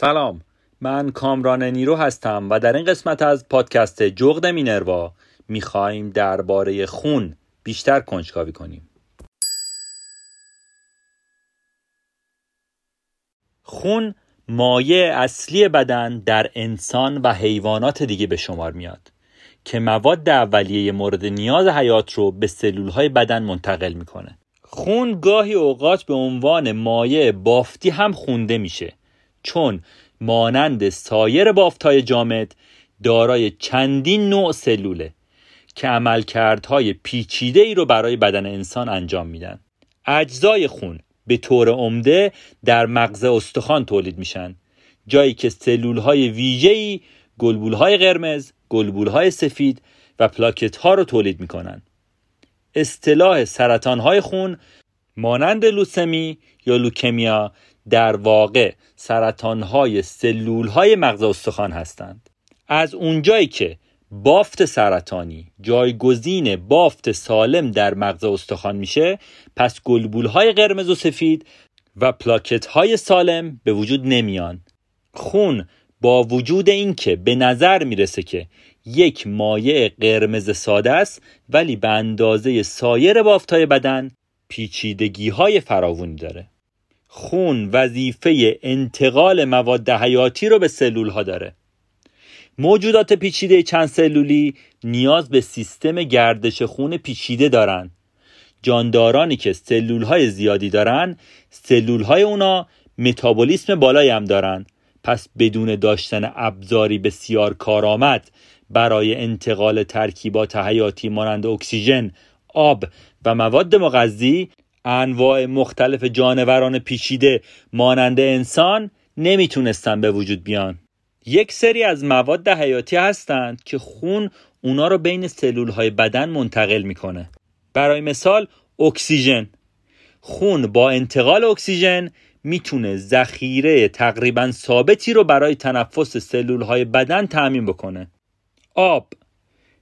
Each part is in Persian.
سلام. من کامران نیرو هستم و در این قسمت از پادکست جغد مینروا می‌خواهیم درباره خون بیشتر کنجکاوی کنیم. خون مایع اصلی بدن در انسان و حیوانات دیگه به شمار میاد که مواد اولیه مورد نیاز حیات رو به سلول های بدن منتقل می‌کنه. خون گاهی اوقات به عنوان مایع بافتی هم خونده میشه. چون مانند سایر بافتهای جامد دارای چندین نوع سلوله که عملکردهای پیچیده ای رو برای بدن انسان انجام میدن. اجزای خون به طور عمده در مغز استخوان تولید میشن. جایی که سلول های ویژه‌ای گلبول های قرمز، گلبول های سفید و پلاکت ها رو تولید می‌کنن. اصطلاح سرطان های خون مانند لوسمی یا لوکمیا در واقع سرطان های سلول های مغز استخوان هستند. از اونجایی که بافت سرطانی جایگزین بافت سالم در مغز استخوان میشه پس گلبول های قرمز و سفید و پلاکت های سالم به وجود نمیان. خون با وجود اینکه به نظر می‌رسه که یک مایع قرمز ساده است ولی به اندازه سایر بافت های بدن پیچیدگی های فراوانی داره. خون وظیفه انتقال مواد حیاتی رو به سلول ها داره موجودات پیچیده چند سلولی نیاز به سیستم گردش خون پیچیده دارند. جاندارانی که سلول های زیادی دارن سلول های اونا متابولیسم بالایی هم دارن پس بدون داشتن ابزاری بسیار کارآمد برای انتقال ترکیبات حیاتی مانند اکسیژن، آب و مواد مغذی انواع مختلف جانوران پیچیده مانند انسان نمی‌تونستن به وجود بیان. یک سری از مواد حیاتی هستند که خون اونا رو بین سلول های بدن منتقل می‌کنه. برای مثال اکسیژن. خون با انتقال اکسیژن می‌تونه ذخیره تقریبا ثابتی رو برای تنفس سلول های بدن تأمین بکنه. آب.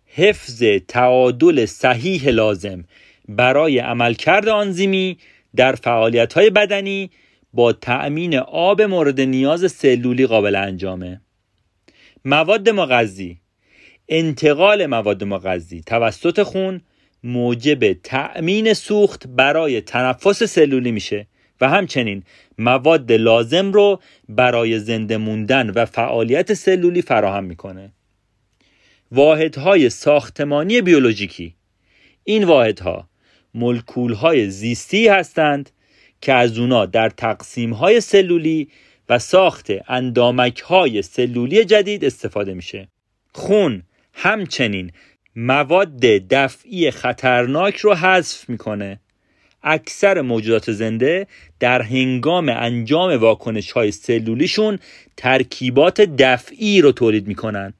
حفظ تعادل صحیح لازم. برای عملکرد آنزیمی در فعالیت های بدنی با تأمین آب مورد نیاز سلولی قابل انجامه. مواد مغذی انتقال مواد مغذی توسط خون موجب تأمین سوخت برای تنفس سلولی میشه و همچنین مواد لازم رو برای زنده موندن و فعالیت سلولی فراهم می‌کنه. واحدهای ساختمانی بیولوژیکی این واحدها ملکول های زیستی هستند که از اونا در تقسیم های سلولی و ساخت اندامک های سلولی جدید استفاده میشه. خون همچنین مواد دفعی خطرناک رو حذف می‌کنه. اکثر موجودات زنده در هنگام انجام واکنش های سلولیشون ترکیبات دفعی رو تولید می‌کنن.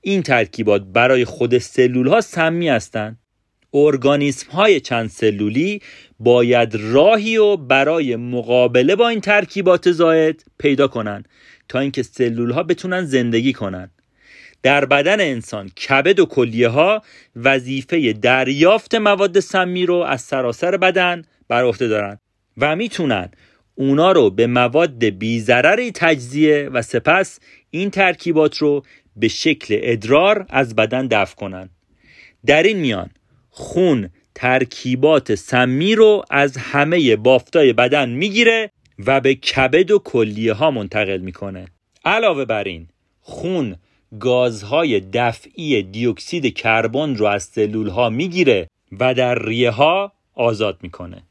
این ترکیبات برای خود سلول ها سمی هستند ارگانیسم های چند سلولی باید راهی و برای مقابله با این ترکیبات زاید پیدا کنند تا اینکه سلول ها بتونن زندگی کنند. در بدن انسان کبد و کلیه ها وظیفه دریافت مواد سمی رو از سراسر بدن بر عهده دارن و می‌تونن اونا رو به مواد بیزرری تجزیه و سپس این ترکیبات رو به شکل ادرار از بدن دفع کنن در این میان خون ترکیبات سمی رو از همه بافتای بدن می‌گیره و به کبد و کلیه ها منتقل می‌کنه. علاوه بر این خون گازهای دفعی دیوکسید کربن رو از سلول ها می‌گیره و در ریه ها آزاد می‌کنه.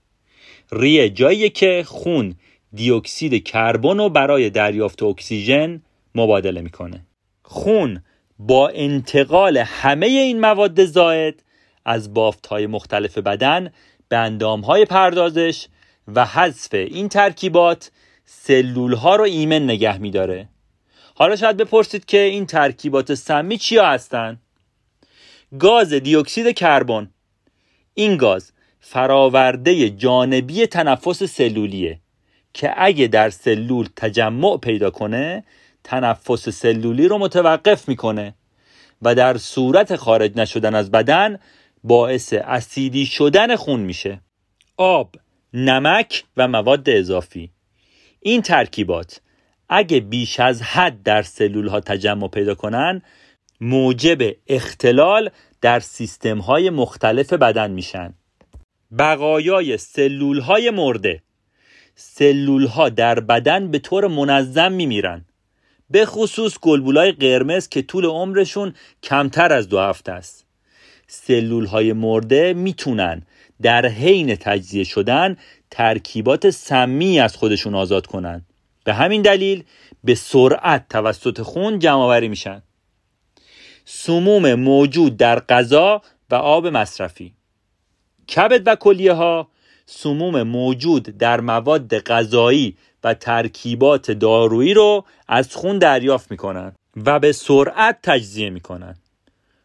ریه جایی که خون دیوکسید کربن رو برای دریافت اکسیژن مبادله می‌کنه. خون با انتقال همه این مواد زائد از بافت های مختلف بدن به اندام های پردازش و حذف این ترکیبات سلول ها رو ایمن نگه میداره. حالا شاید بپرسید که این ترکیبات سمی چیا هستند گاز دیوکسید کربن. این گاز فراورده جانبی تنفس سلولیه که اگه در سلول تجمع پیدا کنه تنفس سلولی رو متوقف می‌کنه و در صورت خارج نشدن از بدن باعث اسیدی شدن خون میشه. آب، نمک و مواد اضافی. این ترکیبات اگه بیش از حد در سلول ها تجمع پیدا کنن موجب اختلال در سیستم های مختلف بدن میشن. بقایای سلول های مرده. سلول ها در بدن به طور منظم میمیرن. به خصوص گلبولای قرمز که طول عمرشون کمتر از دو هفته است. سلول های مرده می‌تونن در حین تجزیه شدن ترکیبات سمی از خودشون آزاد کنن. به همین دلیل به سرعت توسط خون جمع آوری میشن. سموم موجود در غذا و آب مصرفی. کبد و کلیه ها سموم موجود در مواد غذایی و ترکیبات دارویی رو از خون دریافت می‌کنن و به سرعت تجزیه می‌کنن.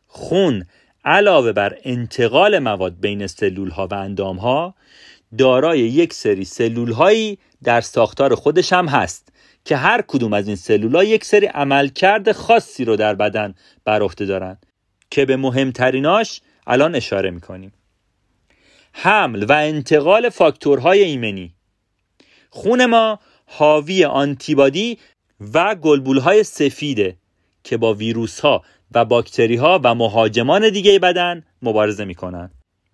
خون علاوه بر انتقال مواد بین سلول ها و اندام ها دارای یک سری سلول هایی در ساختار خودش هم هست که هر کدوم از این سلول ها یک سری عملکرد خاصی رو در بدن بر عهده دارن که به مهمتریناش الان اشاره می‌کنیم. حمل و انتقال فاکتورهای ایمنی. خون ما حاوی آنتیبادی و گلبولهای سفیده که با ویروس ها و باکتری ها و مهاجمان دیگه بدن مبارزه می‌کنن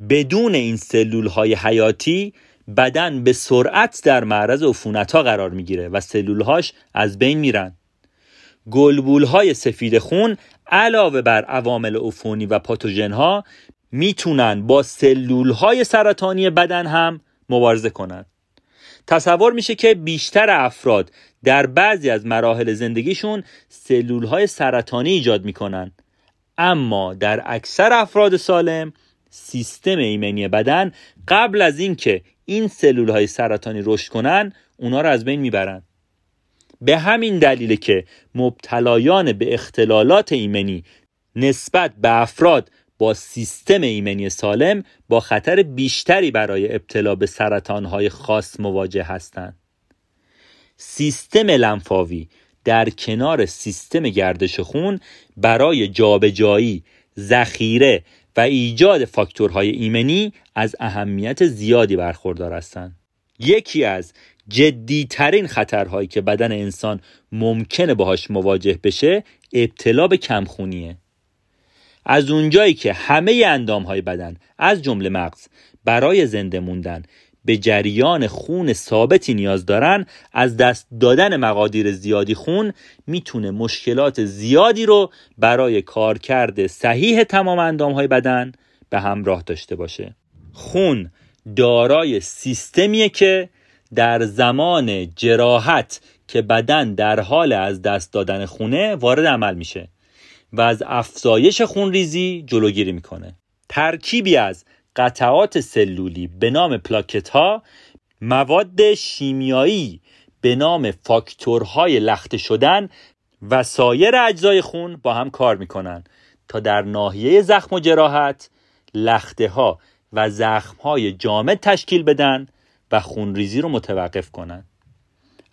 بدون این سلول های حیاتی بدن به سرعت در معرض عفونت ها قرار می‌گیره و سلول هاش از بین میرن گلبول های سفید خون علاوه بر عوامل عفونی و پاتوژن ها می‌تونن با سلول های سرطانی بدن هم مبارزه کنند. تصور میشه که بیشتر افراد در بعضی از مراحل زندگیشون سلول های سرطانی ایجاد می‌کنن. اما در اکثر افراد سالم سیستم ایمنی بدن قبل از اینکه این سلول های سرطانی رشد کنن اونا رو از بین می‌برن. به همین دلیله که مبتلایان به اختلالات ایمنی نسبت به افراد با سیستم ایمنی سالم با خطر بیشتری برای ابتلا به سرطانهای خاص مواجه هستند. سیستم لنفاوی در کنار سیستم گردش خون برای جابجایی، ذخیره و ایجاد فاکتورهای ایمنی از اهمیت زیادی برخوردار هستند. یکی از جدیترین خطرهایی که بدن انسان ممکنه باهاش مواجه بشه ابتلا به کمخونیه از اونجایی که همه اندام های بدن از جمله مغز برای زنده موندن به جریان خون ثابتی نیاز دارن از دست دادن مقادیر زیادی خون می‌تونه مشکلات زیادی رو برای کارکرد صحیح تمام اندام های بدن به همراه داشته باشه. خون دارای سیستمیه که در زمان جراحت که بدن در حال از دست دادن خونه وارد عمل میشه. و از افزایش خونریزی جلوگیری می‌کنه. ترکیبی از قطعات سلولی به نام پلاکت ها مواد شیمیایی به نام فاکتورهای لخته شدن و سایر اجزای خون با هم کار می‌کنن تا در ناحیه زخم و جراحت لخته ها و زخم های جامد تشکیل بدن و خونریزی رو متوقف کنن.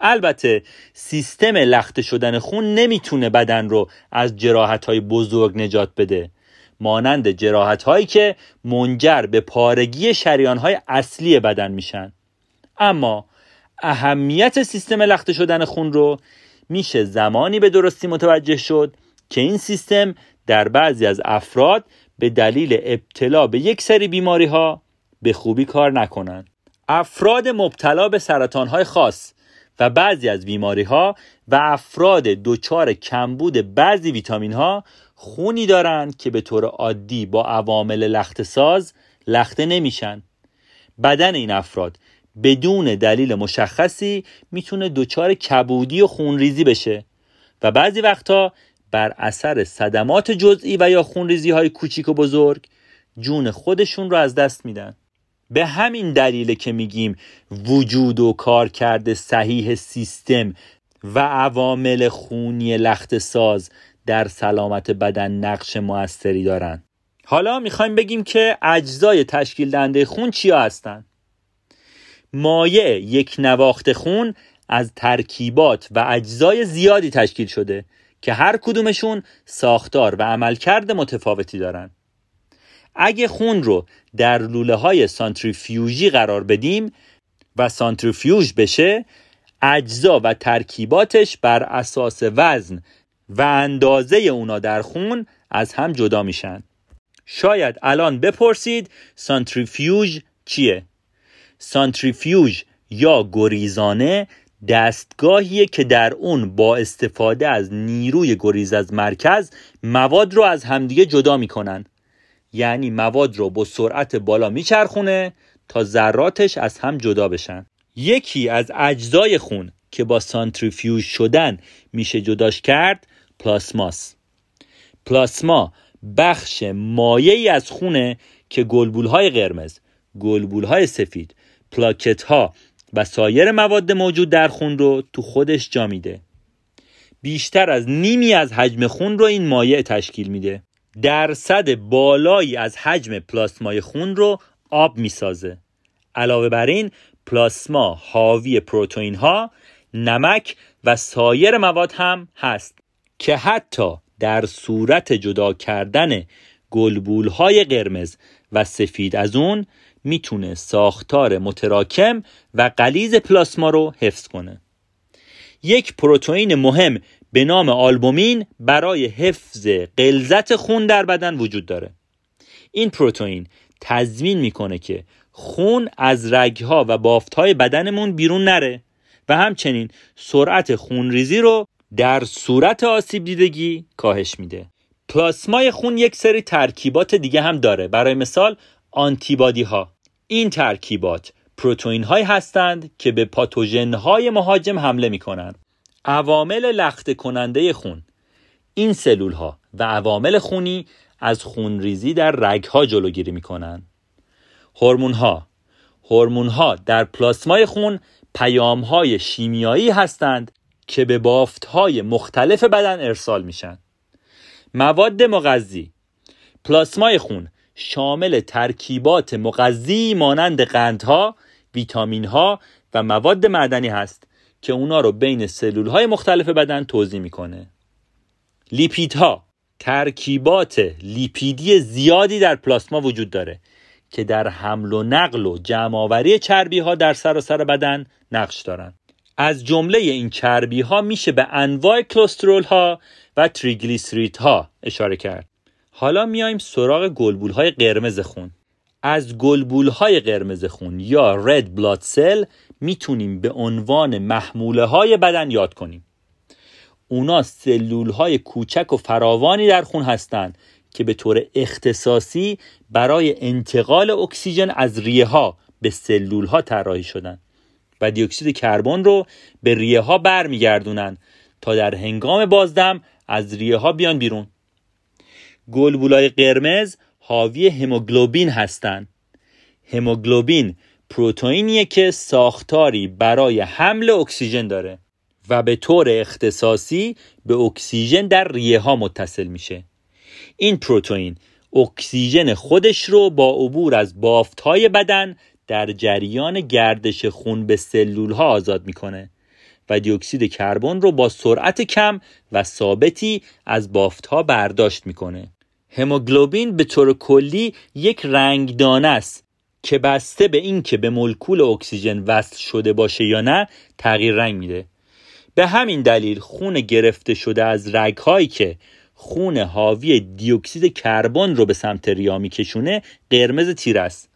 البته سیستم لخته شدن خون نمی‌تونه بدن رو از جراحت های بزرگ نجات بده. مانند جراحت هایی که منجر به پارگی شریان های اصلی بدن میشن. اما اهمیت سیستم لخته شدن خون رو میشه زمانی به درستی متوجه شد که این سیستم در بعضی از افراد به دلیل ابتلا به یک سری بیماری ها به خوبی کار نکنن. افراد مبتلا به سرطان های خاص و بعضی از بیماری ها و افراد دچار کمبود بعضی ویتامین ها خونی دارند که به طور عادی با عوامل لخت ساز لخته نمیشن. بدن این افراد بدون دلیل مشخصی می‌تونه دچار کبودی و خونریزی بشه و بعضی وقتها بر اثر صدمات جزئی و یا خونریزی های کوچیک و بزرگ جون خودشون رو از دست میدن. به همین دلیله که میگیم وجود و کارکرد صحیح سیستم و عوامل خونی لخت ساز در سلامت بدن نقش موثری دارند. حالا می‌خوایم بگیم که اجزای تشکیل دهنده خون چیا هستند؟ مایع یک نواخت خون از ترکیبات و اجزای زیادی تشکیل شده که هر کدومشون ساختار و عملکرد متفاوتی دارند. اگه خون رو در لوله های سانتریفیوژی قرار بدیم و سانتریفیوژ بشه اجزا و ترکیباتش بر اساس وزن و اندازه اونا در خون از هم جدا میشن شاید الان بپرسید سانتریفیوژ چیه؟ سانتریفیوژ یا گریزانه دستگاهیه که در اون با استفاده از نیروی گریز از مرکز مواد رو از همدیگه جدا می‌کنن یعنی مواد رو با سرعت بالا میچرخونه تا ذراتش از هم جدا بشن. یکی از اجزای خون که با سانتریفیوژ شدن میشه جداش کرد پلاسماس. پلاسما بخش مایه ای از خونه که گلبول های قرمز گلبول های سفید پلاکت ها و سایر مواد موجود در خون رو تو خودش جا میده. بیشتر از نیمی از حجم خون رو این مایع تشکیل میده. درصد بالایی از حجم پلاسمای خون رو آب می‌سازه. علاوه بر این پلاسما حاوی پروتئین ها نمک و سایر مواد هم هست که حتی در صورت جدا کردن گلبول های قرمز و سفید از اون می‌تونه ساختار متراکم و قلیز پلاسما رو حفظ کنه. یک پروتئین مهم به نام آلبومین برای حفظ غلظت خون در بدن وجود داره. این پروتئین تضمین می‌کنه که خون از رگها و بافتهای بدنمون بیرون نره و همچنین سرعت خونریزی رو در صورت آسیب دیدگی کاهش میده. پلاسمای خون یک سری ترکیبات دیگه هم داره. برای مثال آنتیبادی ها این ترکیبات پروتئین هایی هستند که به پاتوژن های مهاجم حمله می کنند عوامل لخته کننده خون. این سلول ها و عوامل خونی از خونریزی در رگ ها جلوگیری می کنند هورمون ها هورمون ها در پلاسمای خون پیام های شیمیایی هستند که به بافت های مختلف بدن ارسال میشن. مواد مغذی. پلاسمای خون شامل ترکیبات مغذی مانند قندها، ویتامین ها و مواد معدنی هست. که اونا رو بین سلول های مختلف بدن توضیح می‌کنه. لیپیدها ترکیبات لیپیدی زیادی در پلاسما وجود داره که در حمل و نقل و جمعآوری چربی ها در سراسر بدن نقش دارن. از جمله این چربی ها میشه به انواع کلسترول ها و تریگلیسیرید ها اشاره کرد. حالا میایم سراغ گلبول های قرمز خون از گلبول های قرمز خون یا رد بلاد سل می‌تونیم به عنوان محموله های بدن یاد کنیم. اونا سلول های کوچک و فراوانی در خون هستند که به طور اختصاصی برای انتقال اکسیژن از ریه ها به سلول ها طراحی شدن و دیوکسید کربن رو به ریه ها برمیگردونن تا در هنگام بازدم از ریه ها بیان بیرون. گلبولای قرمز حاوی هموگلوبین هستند. هموگلوبین پروتئینیه که ساختاری برای حمل اکسیژن داره و به طور اختصاصی به اکسیژن در ریه ها متصل میشه این پروتئین اکسیژن خودش رو با عبور از بافت های بدن در جریان گردش خون به سلول ها آزاد می‌کنه و دیوکسید کربن رو با سرعت کم و ثابتی از بافت ها برداشت می‌کنه هموگلوبین به طور کلی یک رنگدانه است که بسته به اینکه به مولکول اکسیژن وصل شده باشه یا نه تغییر رنگ میده. به همین دلیل خون گرفته شده از رگهایی که خون حاوی دیوکسید کربن رو به سمت ریا میکشونه قرمز تیر است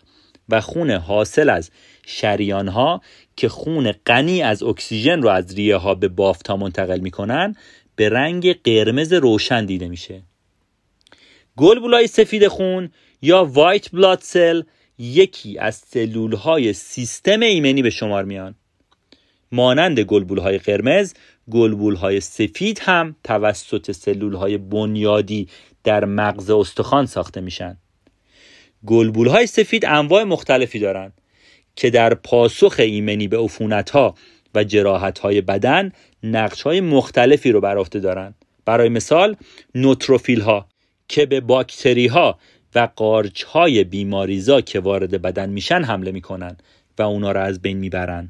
و خون حاصل از شریان ها که خون غنی از اکسیژن رو از ریه ها به بافت ها منتقل می‌کنن به رنگ قرمز روشن دیده میشه. گلبولای سفید خون یا وایت بلاد سل یکی از سلول های سیستم ایمنی به شمار میان. مانند گلبول های قرمز گلبول های سفید هم توسط سلول های بنیادی در مغز استخوان ساخته میشن. گلبول های سفید انواع مختلفی دارند که در پاسخ ایمنی به عفونت ها و جراحت های بدن نقش های مختلفی رو بر عهده دارند. برای مثال نوتروفیل ها که به باکتری ها و قارچ های بیماریزا که وارد بدن میشن حمله می‌کنن و اونا را از بین می‌برن.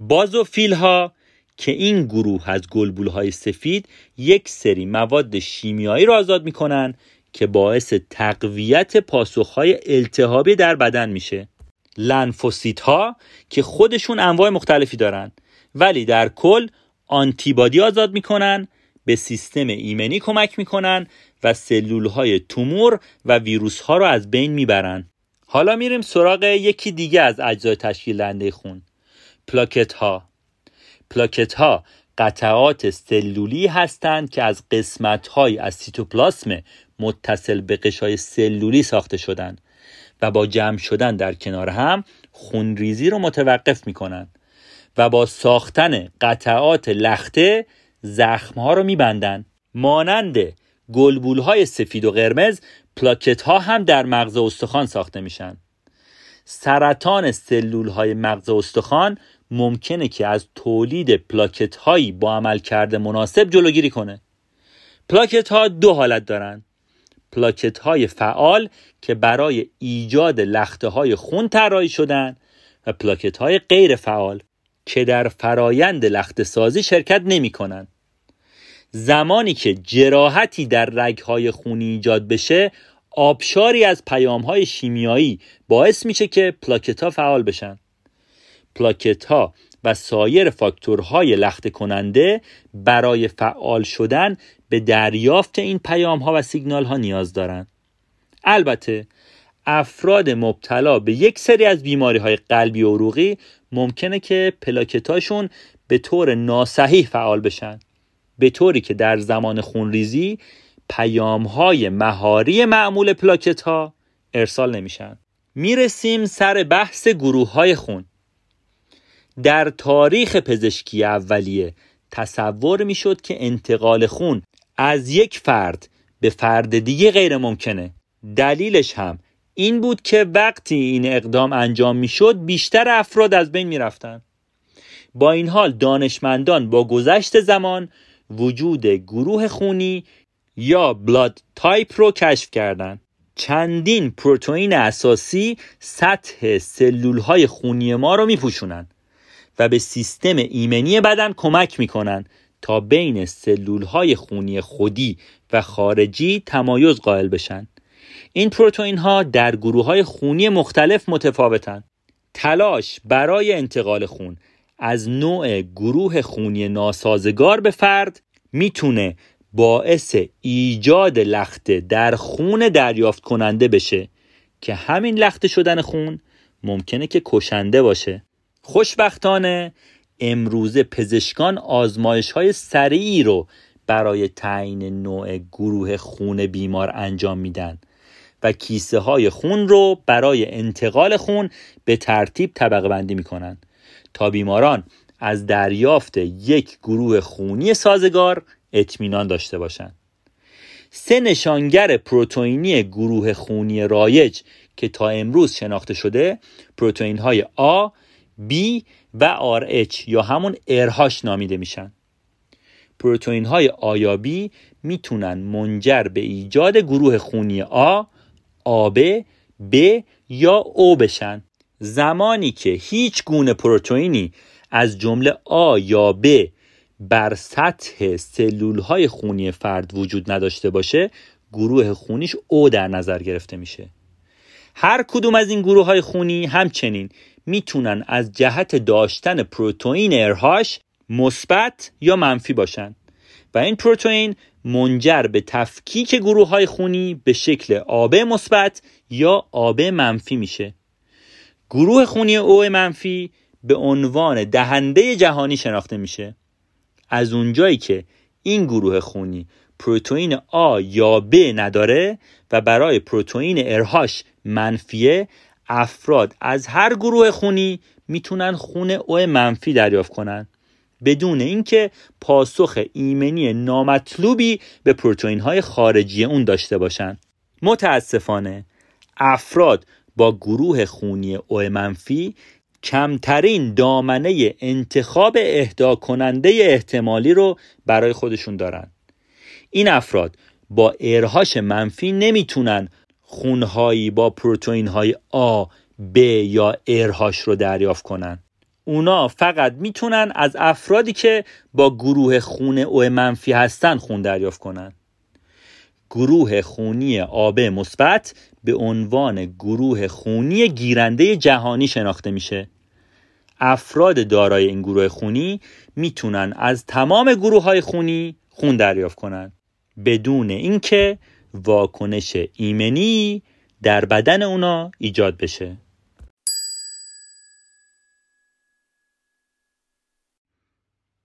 بازوفیل ها که این گروه از گلبول های سفید یک سری مواد شیمیایی را آزاد می‌کنن که باعث تقویت پاسخهای التهابی در بدن میشه. لنفوسیت ها که خودشون انواع مختلفی دارن ولی در کل آنتیبادی آزاد می‌کنن به سیستم ایمنی کمک می‌کنن و سلول های تومور و ویروس ها رو از بین می‌برن حالا میریم سراغ یکی دیگه از اجزای تشکیل دهنده خون پلاکت ها پلاکت ها قطعات سلولی هستند که از قسمت های از سیتوپلاسم متصل به قشای سلولی ساخته شدند و با جمع شدن در کنار هم خونریزی رو متوقف می کنند و با ساختن قطعات لخته زخم ها رو می بندن. مانند گلبول های سفید و قرمز پلاکت ها هم در مغز استخوان ساخته میشن. سرطان سلول های مغز استخوان ممکنه که از تولید پلاکت هایی با عمل کرده مناسب جلوگیری کنه. پلاکت ها دو حالت دارن. پلاکت های فعال که برای ایجاد لخته های خون طراحی شدن و پلاکت های غیر فعال که در فرایند لخته سازی شرکت نمی کنن. زمانی که جراحتی در رگهای خونی ایجاد بشه آبشاری از پیام های شیمیایی باعث میشه که پلاکت ها فعال بشن پلاکت ها و سایر فاکتورهای لخته کننده برای فعال شدن به دریافت این پیام ها و سیگنال ها نیاز دارند. البته افراد مبتلا به یک سری از بیماری های قلبی و عروقی ممکنه که پلاکتاشون به طور ناصحیح فعال بشن به طوری که در زمان خونریزی پیام های مهاری معمول پلاکت ها ارسال نمیشن. می‌رسیم سر بحث گروه های خون. در تاریخ پزشکی اولیه تصور می‌شد که انتقال خون از یک فرد به فرد دیگه غیر ممکنه. دلیلش هم این بود که وقتی این اقدام انجام می‌شد بیشتر افراد از بین می‌رفتن. با این حال دانشمندان با گذشت زمان وجود گروه خونی یا blood type رو کشف کردند. چندین پروتئین اساسی سطح سلول های خونی ما رو میپوشونن و به سیستم ایمنی بدن کمک می‌کنن تا بین سلول های خونی خودی و خارجی تمایز قائل بشن این پروتئین ها در گروه های خونی مختلف متفاوتن تلاش برای انتقال خون از نوع گروه خونی ناسازگار به فرد می‌تونه باعث ایجاد لخته در خون دریافت کننده بشه که همین لخته شدن خون ممکنه که کشنده باشه. خوشبختانه امروزه پزشکان آزمایش های سریعی رو برای تعیین نوع گروه خون بیمار انجام میدن و کیسه های خون رو برای انتقال خون به ترتیب طبقه بندی می‌کنن. تا بیماران از دریافت یک گروه خونی سازگار اطمینان داشته باشند. سه نشانگر پروتئینی گروه خونی رایج که تا امروز شناخته شده پروتئین های A, B و RH یا همون RH نامیده میشن. پروتئین های A یا B می‌تونن منجر به ایجاد گروه خونی A, AB, B یا O بشن. زمانی که هیچ گونه پروتئینی از جمله A یا B بر سطح سلول های خونی فرد وجود نداشته باشه گروه خونیش او در نظر گرفته میشه. هر کدوم از این گروه های خونی همچنین می‌تونن از جهت داشتن پروتئین ارهاش مثبت یا منفی باشن و این پروتئین منجر به تفکیک گروه های خونی به شکل آب مثبت یا آب منفی میشه. گروه خونی او منفی به عنوان دهنده جهانی شناخته میشه. از اونجایی که این گروه خونی پروتئین آ یا ب نداره و برای پروتئین ارهاش منفیه افراد از هر گروه خونی می‌تونن خون او منفی دریافت کنن. بدون اینکه پاسخ ایمنی نامطلوبی به پروتئین های خارجی اون داشته باشن. متاسفانه افراد با گروه خونی او منفی کمترین دامنه انتخاب اهدا کننده احتمالی رو برای خودشون دارن. این افراد با ارهاش منفی نمی‌تونن خونهایی با پروتئین های آ ب یا ارهاش رو دریافت کنن. اونا فقط می‌تونن از افرادی که با گروه خون او منفی هستن خون دریافت کنن. گروه خونی آب مثبت به عنوان گروه خونی گیرنده جهانی شناخته میشه. افراد دارای این گروه خونی می‌تونن از تمام گروه های خونی خون دریافت کنند بدون اینکه واکنش ایمنی در بدن اونا ایجاد بشه.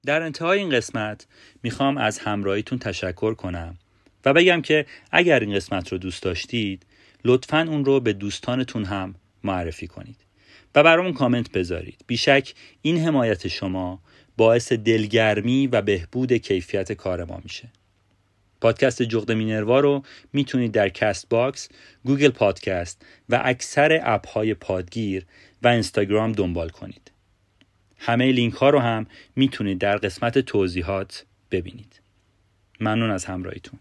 در انتهای این قسمت می‌خوام از همراهیتون تشکر کنم. و بگم که اگر این قسمت رو دوست داشتید لطفا اون رو به دوستانتون هم معرفی کنید و برامون کامنت بذارید بیشک این حمایت شما باعث دلگرمی و بهبود کیفیت کار ما میشه پادکست جغد مینروا رو می‌تونید در Castbox، Google Podcast و اکثر app های پادگیر و اینستاگرام دنبال کنید. همه لینک ها رو هم می‌تونید در قسمت توضیحات ببینید. ممنون از همراهیتون.